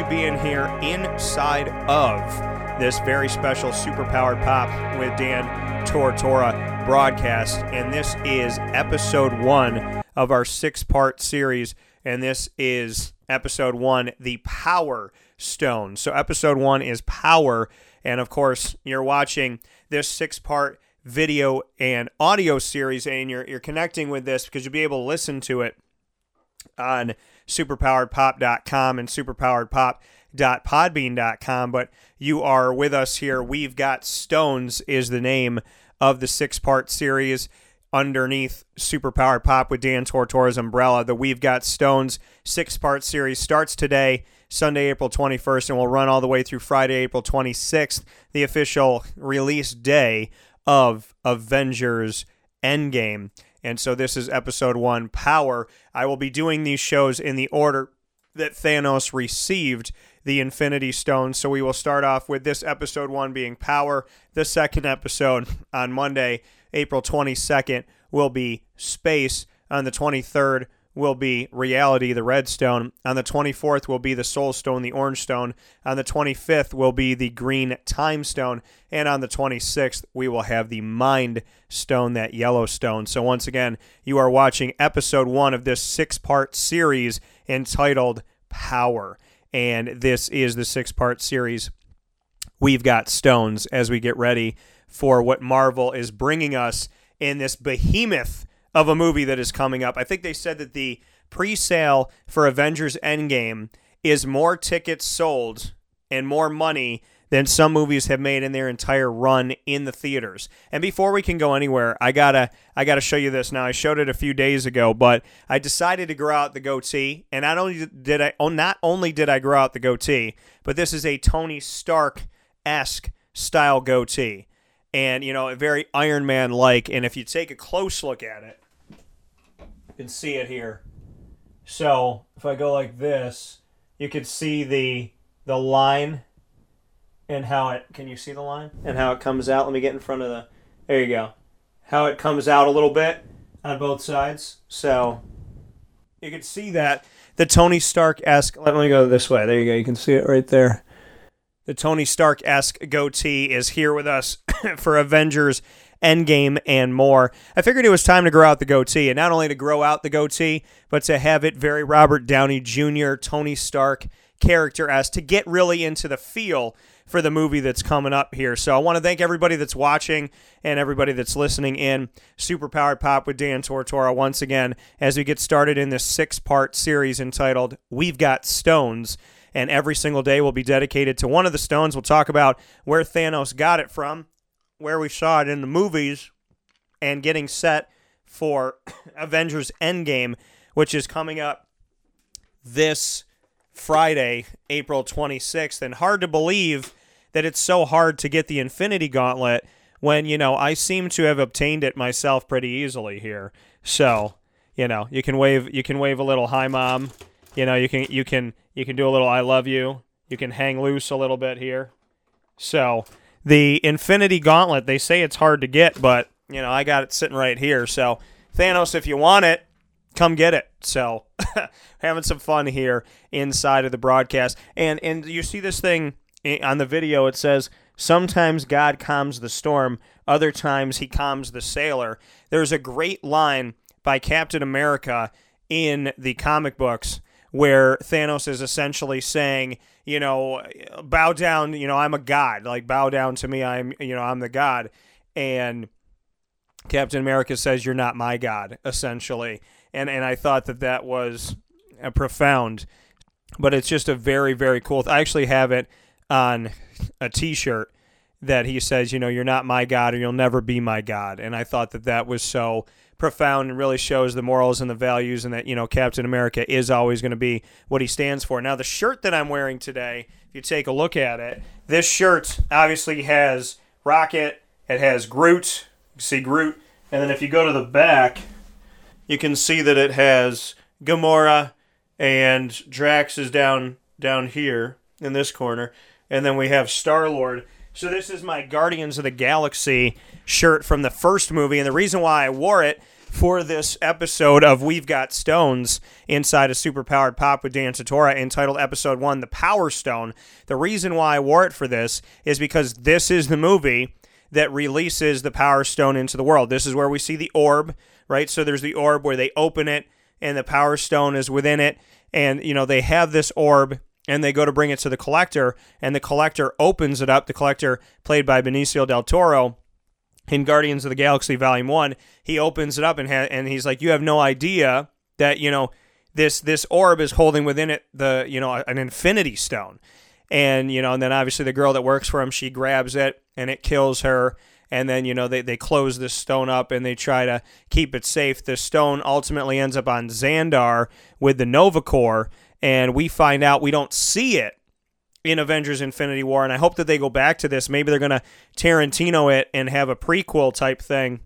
you being here inside of this very special Superpowered Pop with Dan Tortora broadcast. And this is episode one of our six part series. And this is episode one, The Power Stone. So, episode one is Power. And of course, you're watching this six part video and audio series, and you're, you're connecting with this because you'll be able to listen to it on superpoweredpop.com and superpoweredpop.podbean.com. But you are with us here. We've Got Stones is the name of the six part series underneath Superpowered Pop with Dan Tortora's umbrella. The We've Got Stones six part series starts today, Sunday, April 21st, and will run all the way through Friday, April 26th, the official release day of Avengers Endgame. And so this is episode one, Power. I will be doing these shows in the order that Thanos received the Infinity Stones. So we will start off with this episode one being Power. The second episode on Monday, April 22nd, will be Space. On the 23rd, will be Reality, the red stone. On the 24th will be the Soul Stone, the orange stone. On the 25th will be the green time stone. And on the 26th, we will have the Mind Stone, that yellow stone. So, once again, you are watching episode one of this six part series entitled Power. And this is the six part series. We've got stones as we get ready for what Marvel is bringing us in this behemoth of a movie that is coming up. I think they said that the pre sale for Avengers Endgame is more tickets sold and more money than some movies have made in their entire run in the theaters. And before we can go anywhere, I gotta I gotta show you this now. I showed it a few days ago, but I decided to grow out the goatee, and not only did I oh, not only did I grow out the goatee, but this is a Tony Stark esque style goatee. And you know, a very Iron Man like. And if you take a close look at it, can see it here. So if I go like this, you can see the the line and how it can you see the line? And how it comes out. Let me get in front of the there you go. How it comes out a little bit on both sides. So you can see that the tony stark-esque let me go this way. There you go. You can see it right there. The tony stark-esque goatee is here with us for avengers endgame and more i figured it was time to grow out the goatee and not only to grow out the goatee but to have it very robert downey jr tony stark character as to get really into the feel for the movie that's coming up here. So I want to thank everybody that's watching and everybody that's listening in. Superpowered Pop with Dan Tortora once again as we get started in this six part series entitled We've Got Stones. And every single day will be dedicated to one of the stones. We'll talk about where Thanos got it from, where we saw it in the movies, and getting set for Avengers Endgame, which is coming up this Friday, April 26th. And hard to believe that it's so hard to get the Infinity Gauntlet when, you know, I seem to have obtained it myself pretty easily here. So, you know, you can wave you can wave a little hi mom. You know, you can you can you can do a little I love you. You can hang loose a little bit here. So, the Infinity Gauntlet, they say it's hard to get, but, you know, I got it sitting right here. So, Thanos, if you want it, come get it. So, having some fun here inside of the broadcast. And and you see this thing on the video it says sometimes God calms the storm, other times he calms the sailor. There's a great line by Captain America in the comic books where Thanos is essentially saying, you know, bow down, you know, I'm a god, like bow down to me, I'm, you know, I'm the god. And Captain America says you're not my god, essentially. And and I thought that that was a profound but it's just a very very cool. I actually have it on a T-shirt that he says, you know, you're not my God or you'll never be my God. And I thought that that was so profound and really shows the morals and the values and that, you know, Captain America is always going to be what he stands for. Now, the shirt that I'm wearing today, if you take a look at it, this shirt obviously has Rocket, it has Groot, you see Groot, and then if you go to the back, you can see that it has Gamora and Drax is down down here in this corner and then we have Star Lord. So this is my Guardians of the Galaxy shirt from the first movie, and the reason why I wore it for this episode of We've Got Stones inside a superpowered pop with Dan Tortora entitled Episode 1 The Power Stone. The reason why I wore it for this is because this is the movie that releases the Power Stone into the world. This is where we see the orb, right? So there's the orb where they open it and the Power Stone is within it. And, you know, they have this orb and they go to bring it to the collector, and the collector opens it up. The collector, played by Benicio del Toro, in Guardians of the Galaxy Volume One, he opens it up and ha- and he's like, "You have no idea that you know this this orb is holding within it the you know an Infinity Stone." And you know, and then obviously the girl that works for him, she grabs it and it kills her. And then you know they they close this stone up and they try to keep it safe. The stone ultimately ends up on Xandar with the Nova Corps, and we find out we don't see it in Avengers Infinity War. And I hope that they go back to this. Maybe they're going to Tarantino it and have a prequel type thing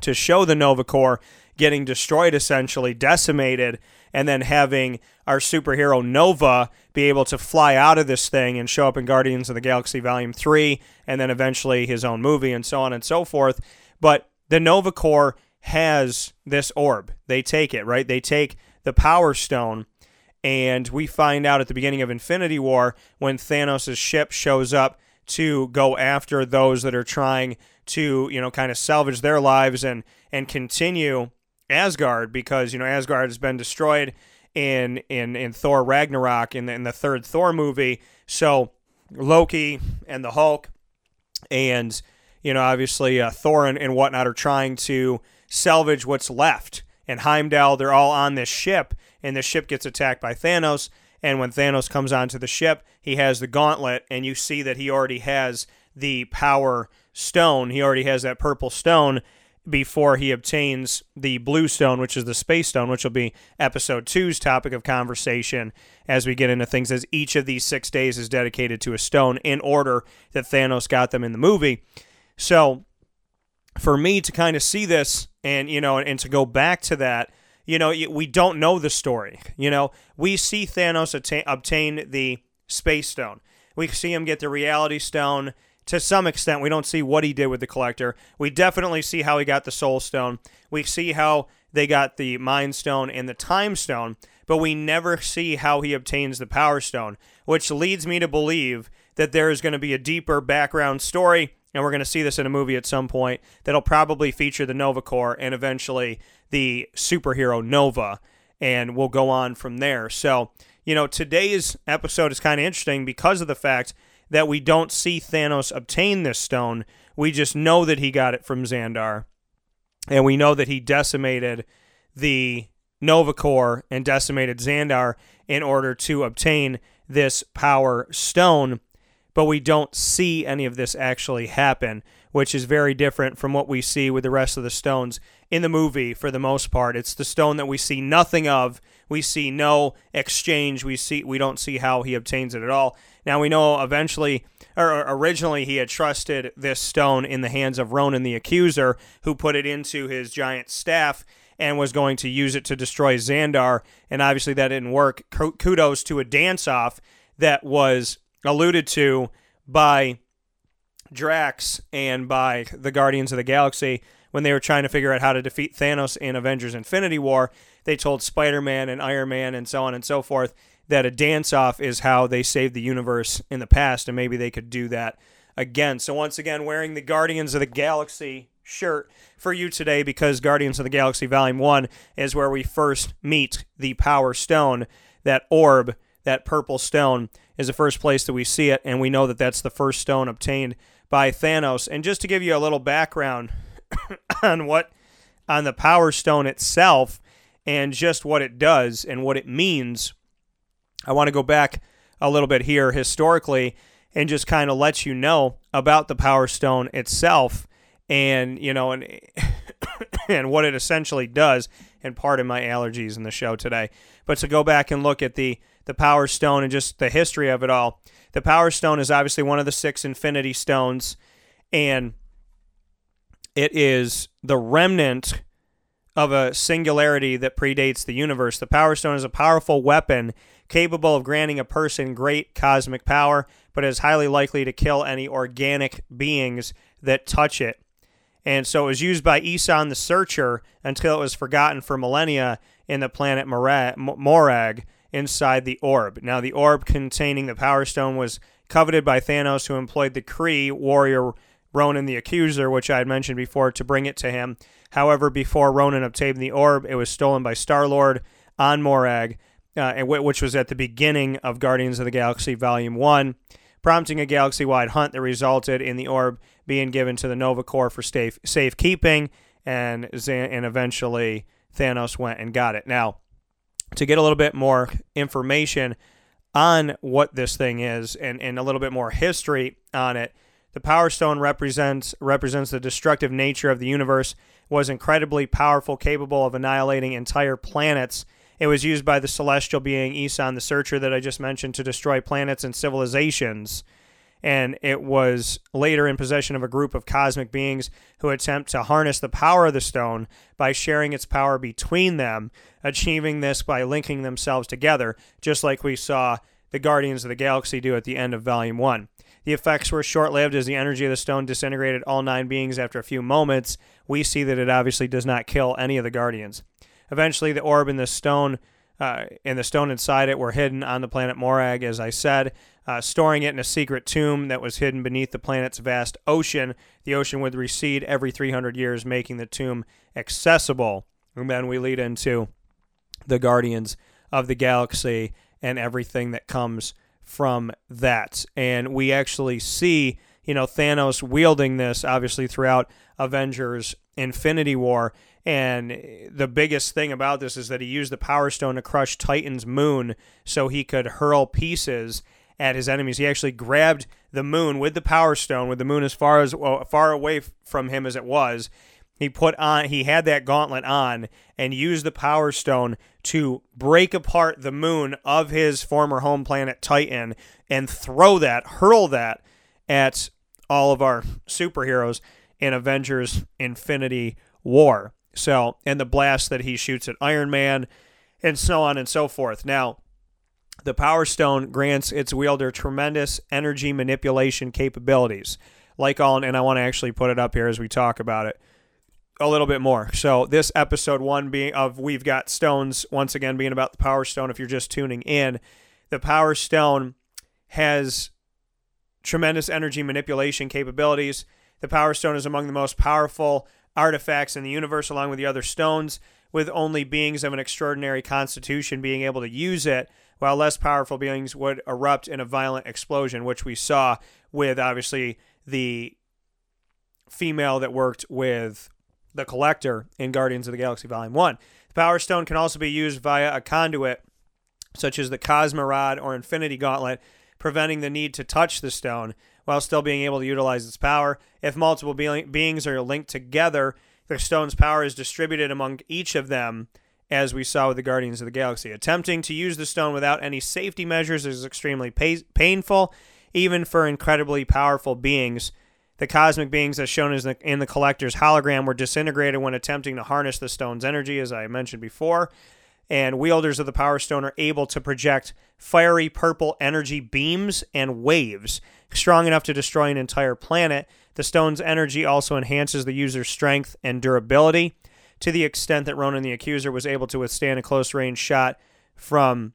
to show the Nova Corps getting destroyed, essentially decimated, and then having our superhero Nova be able to fly out of this thing and show up in Guardians of the Galaxy Volume 3, and then eventually his own movie, and so on and so forth. But the Nova Corps has this orb. They take it, right? They take the Power Stone and we find out at the beginning of Infinity War when Thanos' ship shows up to go after those that are trying to, you know, kind of salvage their lives and and continue Asgard because, you know, Asgard has been destroyed in in in Thor Ragnarok in the, in the third Thor movie. So Loki and the Hulk and you know, obviously uh, Thor and, and whatnot are trying to salvage what's left. And Heimdall, they're all on this ship, and the ship gets attacked by Thanos. And when Thanos comes onto the ship, he has the gauntlet, and you see that he already has the power stone. He already has that purple stone before he obtains the blue stone, which is the space stone, which will be episode two's topic of conversation as we get into things, as each of these six days is dedicated to a stone in order that Thanos got them in the movie. So, for me to kind of see this and, you know, and to go back to that, you know, we don't know the story. You know, we see Thanos attain, obtain the space stone. We see him get the reality stone to some extent. We don't see what he did with the collector. We definitely see how he got the soul stone. We see how they got the mind stone and the time stone, but we never see how he obtains the power stone, which leads me to believe that there is going to be a deeper background story and we're going to see this in a movie at some point that'll probably feature the Nova Corps and eventually the superhero Nova, and we'll go on from there. So, you know, today's episode is kind of interesting because of the fact that we don't see Thanos obtain this stone. We just know that he got it from Xandar, and we know that he decimated the Nova Corps and decimated Xandar in order to obtain this power stone but we don't see any of this actually happen, which is very different from what we see with the rest of the stones in the movie for the most part. It's the stone that we see nothing of. We see no exchange. We see we don't see how he obtains it at all. Now we know eventually or originally he had trusted this stone in the hands of Ronan the Accuser, who put it into his giant staff and was going to use it to destroy Xandar. And obviously that didn't work. Kudos to a dance off that was alluded to by Drax and by the Guardians of the Galaxy when they were trying to figure out how to defeat Thanos in Avengers Infinity War. They told Spider Man and Iron Man and so on and so forth that a dance off is how they saved the universe in the past, and maybe they could do that again. So, once again, wearing the Guardians of the Galaxy shirt for you today because Guardians of the Galaxy Volume 1 is where we first meet the Power Stone, that orb, that purple stone is the first place that we see it, and we know that that's the first stone obtained by Thanos. And just to give you a little background on what on the Power Stone itself and just what it does and what it means, I want to go back a little bit here historically and just kind of let you know about the Power Stone itself and you know and and what it essentially does and pardon my allergies in the show today but to go back and look at the the Power Stone and just the history of it all. The Power Stone is obviously one of the six Infinity Stones, and it is the remnant of a singularity that predates the universe. The Power Stone is a powerful weapon capable of granting a person great cosmic power, but is highly likely to kill any organic beings that touch it. And so it was used by Eson the Searcher until it was forgotten for millennia in the planet Morag inside the orb. Now, the orb containing the Power Stone was coveted by Thanos, who employed the Kree warrior Ronan the Accuser, which I had mentioned before, to bring it to him. However, before Ronan obtained the orb, it was stolen by Star Lord on Morag, uh, which was at the beginning of Guardians of the Galaxy Volume 1, prompting a galaxy wide hunt that resulted in the orb being given to the Nova Corps for safe safekeeping, and, and eventually Thanos went and got it. Now, to get a little bit more information on what this thing is and, and a little bit more history on it, the Power Stone represents represents the destructive nature of the universe, was incredibly powerful, capable of annihilating entire planets. It was used by the celestial being Eson the Searcher that I just mentioned to destroy planets and civilizations. And it was later in possession of a group of cosmic beings who attempt to harness the power of the stone by sharing its power between them, achieving this by linking themselves together, just like we saw the Guardians of the Galaxy do at the end of Volume 1. The effects were short lived as the energy of the stone disintegrated all nine beings after a few moments. We see that it obviously does not kill any of the Guardians. Eventually, the orb and the stone uh, and the stone inside it were hidden on the planet Morag, as I said, uh, storing it in a secret tomb that was hidden beneath the planet's vast ocean. The ocean would recede every 300 years, making the tomb accessible. And then we lead into the Guardians of the Galaxy and everything that comes from that. And we actually see, you know, Thanos wielding this obviously throughout Avengers Infinity War. And the biggest thing about this is that he used the Power Stone to crush Titan's moon so he could hurl pieces at his enemies. He actually grabbed the moon with the Power Stone, with the moon as far as well, far away from him as it was, he put on he had that gauntlet on and used the power stone to break apart the moon of his former home planet Titan and throw that, hurl that at all of our superheroes in Avengers Infinity War. So, and the blast that he shoots at Iron Man and so on and so forth. Now, the Power Stone grants its wielder tremendous energy manipulation capabilities. Like all, and I want to actually put it up here as we talk about it a little bit more. So this episode one being of we've got stones once again being about the power stone. If you're just tuning in, the power stone has tremendous energy manipulation capabilities. The power stone is among the most powerful artifacts in the universe, along with the other stones. With only beings of an extraordinary constitution being able to use it, while less powerful beings would erupt in a violent explosion, which we saw with obviously the female that worked with the Collector in Guardians of the Galaxy Volume 1. The Power Stone can also be used via a conduit, such as the Cosmi-Rod or Infinity Gauntlet, preventing the need to touch the stone while still being able to utilize its power. If multiple be- beings are linked together, the stone's power is distributed among each of them, as we saw with the Guardians of the Galaxy. Attempting to use the stone without any safety measures is extremely painful, even for incredibly powerful beings. The cosmic beings, as shown in the collector's hologram, were disintegrated when attempting to harness the stone's energy, as I mentioned before. And wielders of the Power Stone are able to project fiery purple energy beams and waves, strong enough to destroy an entire planet. The stone's energy also enhances the user's strength and durability to the extent that Ronan the Accuser was able to withstand a close range shot from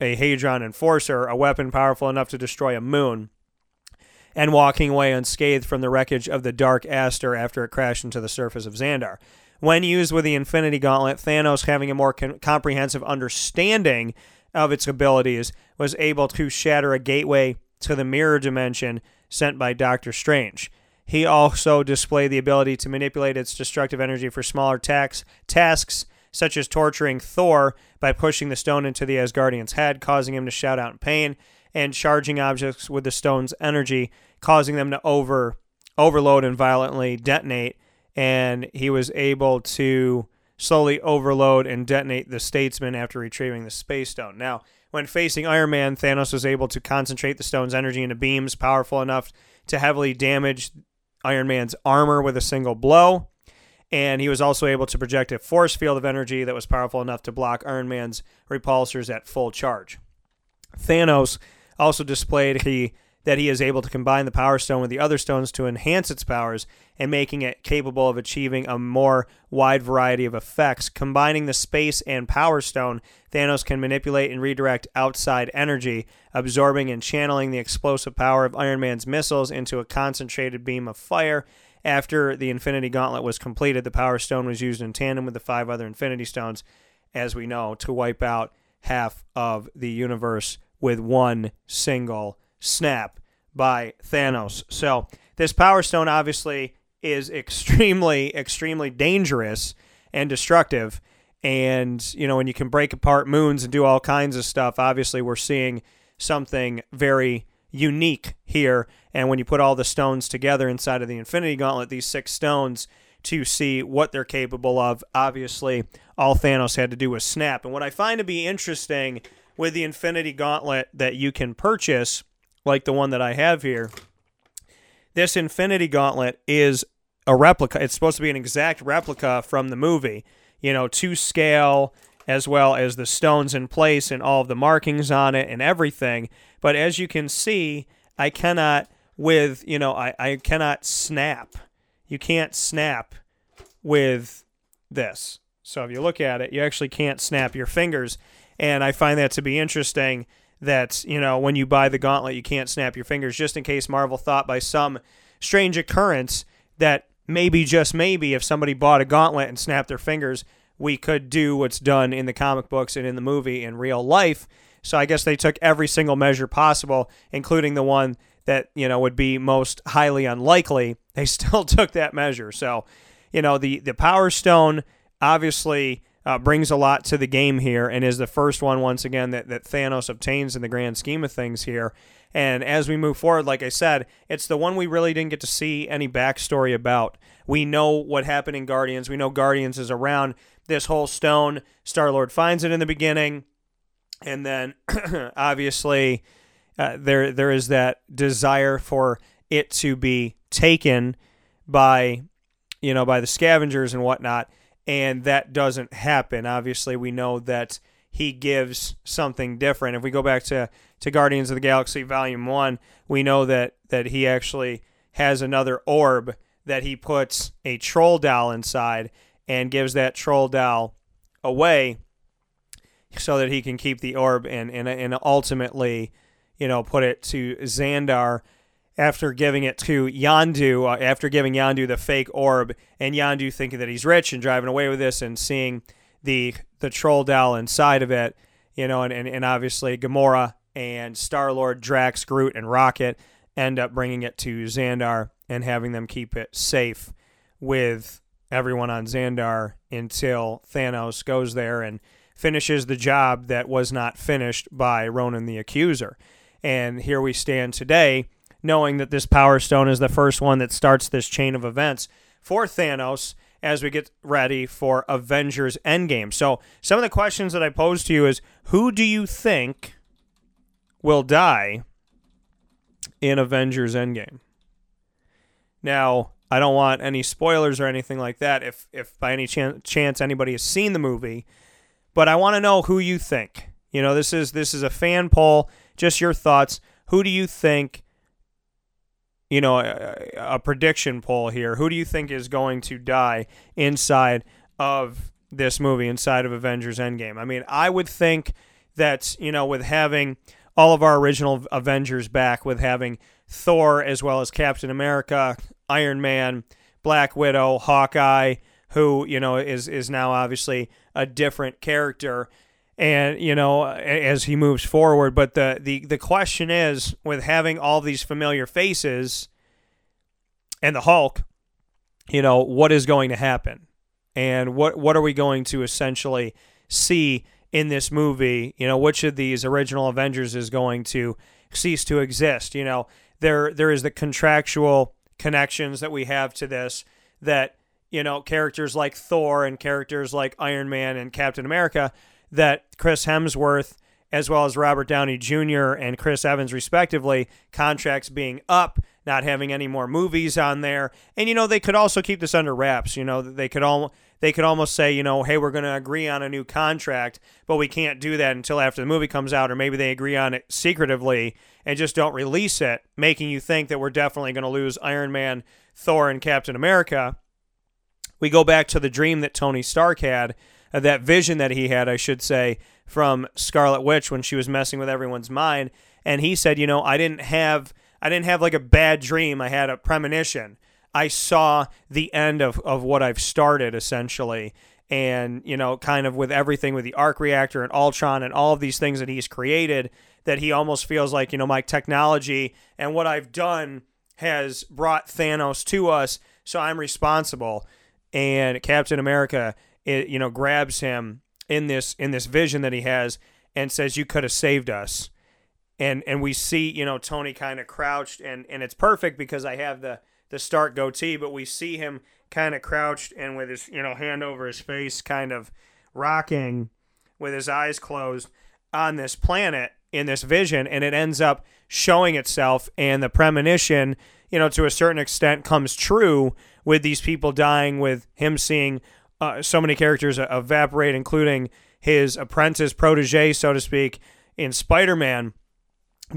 a Hadron Enforcer, a weapon powerful enough to destroy a moon and walking away unscathed from the wreckage of the Dark Aster after it crashed into the surface of Xandar. When used with the Infinity Gauntlet, Thanos, having a more comprehensive understanding of its abilities, was able to shatter a gateway to the mirror dimension sent by Doctor Strange. He also displayed the ability to manipulate its destructive energy for smaller tax- tasks, such as torturing Thor by pushing the stone into the Asgardian's head, causing him to shout out in pain and charging objects with the stone's energy, causing them to over overload and violently detonate. And he was able to slowly overload and detonate the statesman after retrieving the space stone. Now, when facing Iron Man, Thanos was able to concentrate the stone's energy into beams powerful enough to heavily damage Iron Man's armor with a single blow. And he was also able to project a force field of energy that was powerful enough to block Iron Man's repulsors at full charge. Thanos also displayed the that he is able to combine the Power Stone with the other stones to enhance its powers and making it capable of achieving a more wide variety of effects. Combining the Space and Power Stone, Thanos can manipulate and redirect outside energy, absorbing and channeling the explosive power of Iron Man's missiles into a concentrated beam of fire. After the Infinity Gauntlet was completed, the Power Stone was used in tandem with the five other Infinity Stones, as we know, to wipe out half of the universe with one single snap by Thanos. So this Power Stone obviously is extremely, extremely dangerous and destructive. And, you know, when you can break apart moons and do all kinds of stuff, obviously we're seeing something very unique here. And when you put all the stones together inside of the Infinity Gauntlet, these six stones, to see what they're capable of, obviously all Thanos had to do was snap. And what I find to be interesting with the Infinity Gauntlet that you can purchase like the one that I have here, this Infinity Gauntlet is a replica. It's supposed to be an exact replica from the movie, you know, to scale, as well as the stones in place and all of the markings on it and everything. But as you can see, I cannot, with, you know, I, I cannot snap. You can't snap with this. So if you look at it, you actually can't snap your fingers. And I find that to be interesting that you know when you buy the gauntlet you can't snap your fingers just in case marvel thought by some strange occurrence that maybe just maybe if somebody bought a gauntlet and snapped their fingers we could do what's done in the comic books and in the movie in real life. So i guess they took every single measure possible including the one that you know would be most highly unlikely. They still took that measure. So you know the the power stone obviously uh, brings a lot to the game here and is the first one, once again, that, that Thanos obtains in the grand scheme of things here. And as we move forward, like I said, it's the one we really didn't get to see any backstory about. We know what happened in Guardians. We know Guardians is around this whole stone. Star Lord finds it in the beginning. And then obviously, uh, there there is that desire for it to be taken by, you know, by the scavengers and whatnot and that doesn't happen. Obviously, we know that he gives something different. If we go back to, to Guardians of the Galaxy Volume 1, we know that, that he actually has another orb that he puts a troll doll inside and gives that troll doll away so that he can keep the orb and, and, and ultimately, you know, put it to Xandar after giving it to Yondu, uh, after giving Yondu the fake orb, and Yondu thinking that he's rich and driving away with this and seeing the the troll doll inside of it, you know, and, and, and obviously Gamora and Star Lord, Drax, Groot, and Rocket end up bringing it to Xandar and having them keep it safe with everyone on Xandar until Thanos goes there and finishes the job that was not finished by Ronan the Accuser. And here we stand today knowing that this Power Stone is the first one that starts this chain of events for Thanos as we get ready for Avengers Endgame. So, some of the questions that I pose to you is who do you think will die in Avengers Endgame? Now, I don't want any spoilers or anything like that if if by any chan- chance anybody has seen the movie, but I want to know who you think. You know, this is this is a fan poll, just your thoughts. Who do you think you know, a, a, prediction poll here. Who do you think is going to die inside of this movie, inside of Avengers Endgame? I mean, I would think that, you know, with having all of our original Avengers back, with having Thor as well as Captain America, Iron Man, Black Widow, Hawkeye, who, you know, is, is now obviously a different character and you know as he moves forward. But the the the question is with having all these familiar faces and the Hulk you know what is going to happen? And what what are we going to essentially see in this movie? You know which of these original avengers is going to cease to exist? You know there there is the contractual connections that we have to this that you know characters like Thor and characters like Iron Man and Captain America that Chris Hemsworth, as well as Robert Downey Jr. and Chris Evans, respectively, contracts being up, not having any more movies on there. And, you know, they could also keep this under wraps. You know, they could all. they could almost say, you know, hey, we're going to agree on a new contract, but we can't do that until after the movie comes out, or maybe they agree on it secretively and just don't release it, making you think that we're definitely going to lose Iron Man, Thor, and Captain America. We go back to the dream that Tony Stark had, uh, that vision that he had, I should say, from Scarlet Witch when she was messing with everyone's mind, and he said, you know, I didn't have I didn't have like a bad dream, I had a premonition. I saw the end of, of what I've started essentially. And, you know, kind of with everything with the arc reactor and Ultron and all of these things that he's created, that he almost feels like, you know, my technology and what I've done has brought Thanos to us, so I'm responsible. And Captain America, it, you know, grabs him in this in this vision that he has and says, "You could have saved us." And and we see, you know, Tony kind of crouched, and and it's perfect because I have the the Stark goatee, but we see him kind of crouched and with his you know hand over his face, kind of rocking with his eyes closed on this planet in this vision, and it ends up showing itself, and the premonition, you know, to a certain extent, comes true with these people dying, with him seeing uh, so many characters evaporate, including his apprentice protege, so to speak, in Spider Man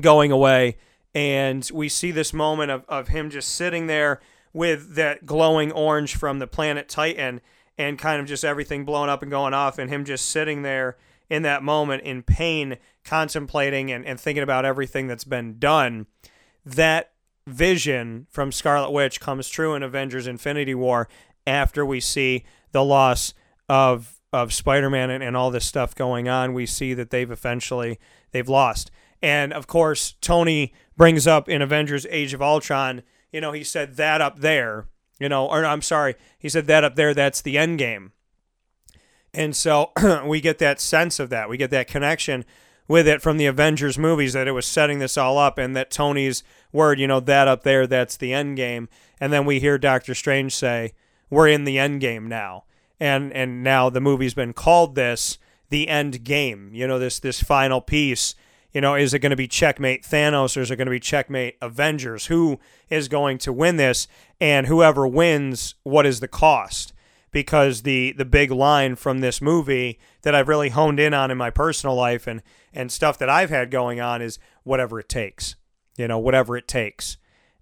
going away. And we see this moment of, of him just sitting there with that glowing orange from the planet Titan and kind of just everything blowing up and going off and him just sitting there in that moment in pain contemplating and, and thinking about everything that's been done. That vision from scarlet witch comes true in avengers infinity war after we see the loss of of spider-man and, and all this stuff going on we see that they've eventually they've lost and of course tony brings up in Avengers Age of Ultron, you know, he said that up there, you know, or I'm sorry, he said that up there, that's the end game. And so we get that sense of that. We get that connection with it from the Avengers movies that it was setting this all up and that Tony's word, you know, that up there, that's the end game. And then we hear Doctor Strange say, We're in the end game now. And and now the movie's been called this the end game, you know, this this final piece you know, is it going to be checkmate Thanos or is it going to be checkmate Avengers? Who is going to win this? And whoever wins, what is the cost? Because the the big line from this movie that I've really honed in on in my personal life and and stuff that I've had going on is whatever it takes. You know, whatever it takes.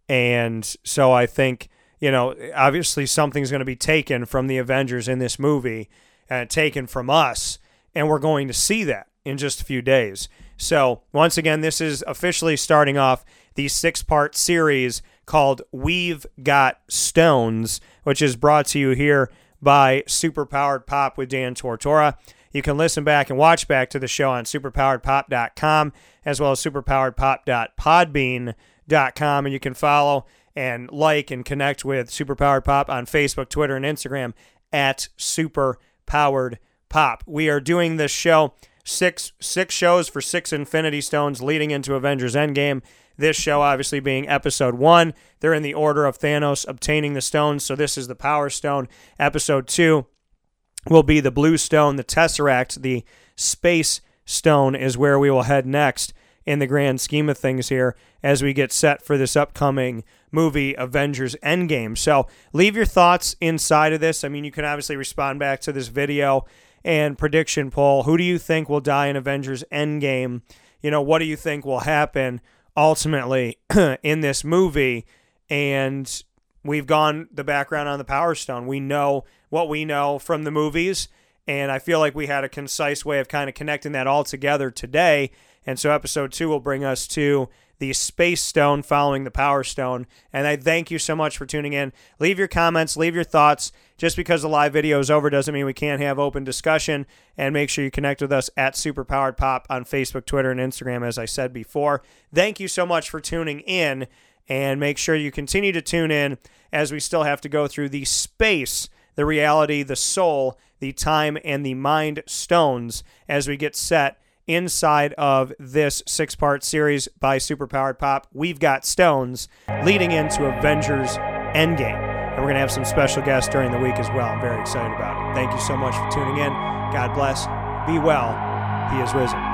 And so I think, you know, obviously something's going to be taken from the Avengers in this movie and taken from us, and we're going to see that in just a few days. So, once again, this is officially starting off the six part series called We've Got Stones, which is brought to you here by Superpowered Pop with Dan Tortora. You can listen back and watch back to the show on superpoweredpop.com as well as superpoweredpop.podbean.com. And you can follow and like and connect with Superpowered Pop on Facebook, Twitter, and Instagram at Superpowered Pop. We are doing this show six six shows for six Infinity Stones leading into Avengers Endgame. This show obviously being episode one. They're in the order of Thanos obtaining the stones, so this is the Power Stone. Episode two will be the Blue Stone, the Tesseract, the Space Stone is where we will head next in the grand scheme of things here as we get set for this upcoming movie, Avengers Endgame. So leave your thoughts inside of this. I mean, you can obviously respond back to this video and prediction poll. Who do you think will die in Avengers Endgame? You know, what do you think will happen ultimately in this movie? And we've gone the background on the Power Stone. We know what we know from the movies. And I feel like we had a concise way of kind of connecting that all together today. And so episode two will bring us to the Space Stone following the Power Stone. And I thank you so much for tuning in. Leave your comments, leave your thoughts. Just because the live video is over doesn't mean we can't have open discussion. And make sure you connect with us at Superpowered Pop on Facebook, Twitter, and Instagram, as I said before. Thank you so much for tuning in. And make sure you continue to tune in as we still have to go through the space, the reality, the soul, the time, and the mind stones as we get set inside of this six part series by Superpowered Pop. We've got Stones leading into Avengers Endgame. And we're going to have some special guests during the week as well. I'm very excited about it. Thank you so much for tuning in. God bless. Be well. He is risen.